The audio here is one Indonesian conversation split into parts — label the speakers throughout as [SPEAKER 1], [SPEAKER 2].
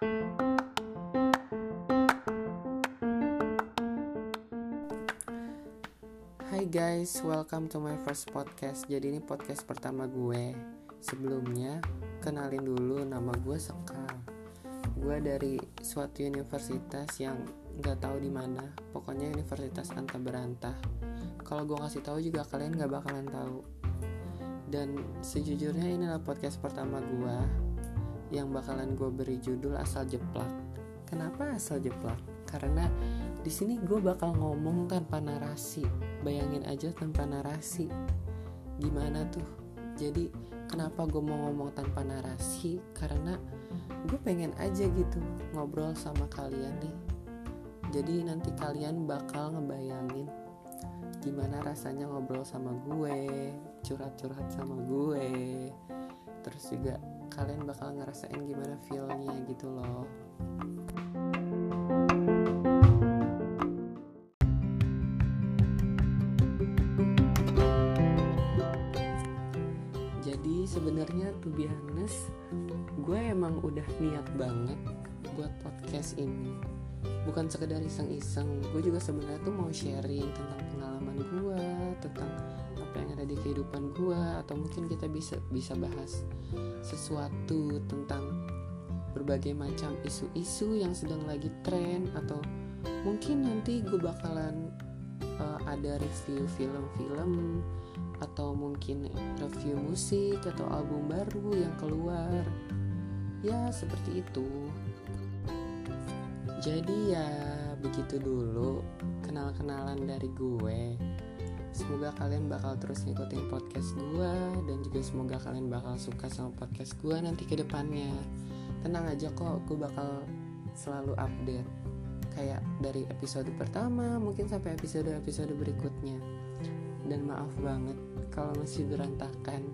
[SPEAKER 1] Hai guys, welcome to my first podcast. Jadi ini podcast pertama gue. Sebelumnya, kenalin dulu nama gue Sekal. Gue dari suatu universitas yang nggak tahu di mana. Pokoknya Universitas Anta Berantah. Kalau gue ngasih tahu juga kalian nggak bakalan tahu. Dan sejujurnya inilah podcast pertama gue yang bakalan gue beri judul asal jeplak. Kenapa asal jeplak? Karena di sini gue bakal ngomong tanpa narasi. Bayangin aja tanpa narasi. Gimana tuh? Jadi kenapa gue mau ngomong tanpa narasi? Karena gue pengen aja gitu ngobrol sama kalian nih. Jadi nanti kalian bakal ngebayangin gimana rasanya ngobrol sama gue, curhat-curhat sama gue. Terus juga kalian bakal ngerasain gimana feelnya gitu loh. Jadi sebenarnya tuh be honest, gue emang udah niat banget buat podcast ini. Bukan sekedar iseng-iseng, gue juga sebenarnya tuh mau sharing tentang pengalaman gue, tentang apa yang ada di kehidupan gue, atau mungkin kita bisa bisa bahas sesuatu tentang berbagai macam isu-isu yang sedang lagi tren, atau mungkin nanti gue bakalan uh, ada review film-film atau mungkin review musik atau album baru yang keluar. Ya seperti itu jadi ya begitu dulu kenal-kenalan dari gue semoga kalian bakal terus ngikutin podcast gue dan juga semoga kalian bakal suka sama podcast gue nanti ke depannya. Tenang aja kok gue bakal selalu update kayak dari episode pertama mungkin sampai episode-episode berikutnya. Dan maaf banget kalau masih berantakan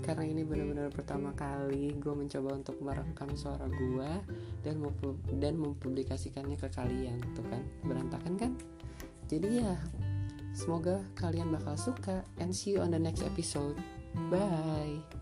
[SPEAKER 1] karena ini benar-benar pertama kali gue mencoba untuk merekam suara gue dan dan mempublikasikannya ke kalian tuh kan? Berantakan kan? Jadi ya semoga kalian bakal suka and see you on the next episode. Bye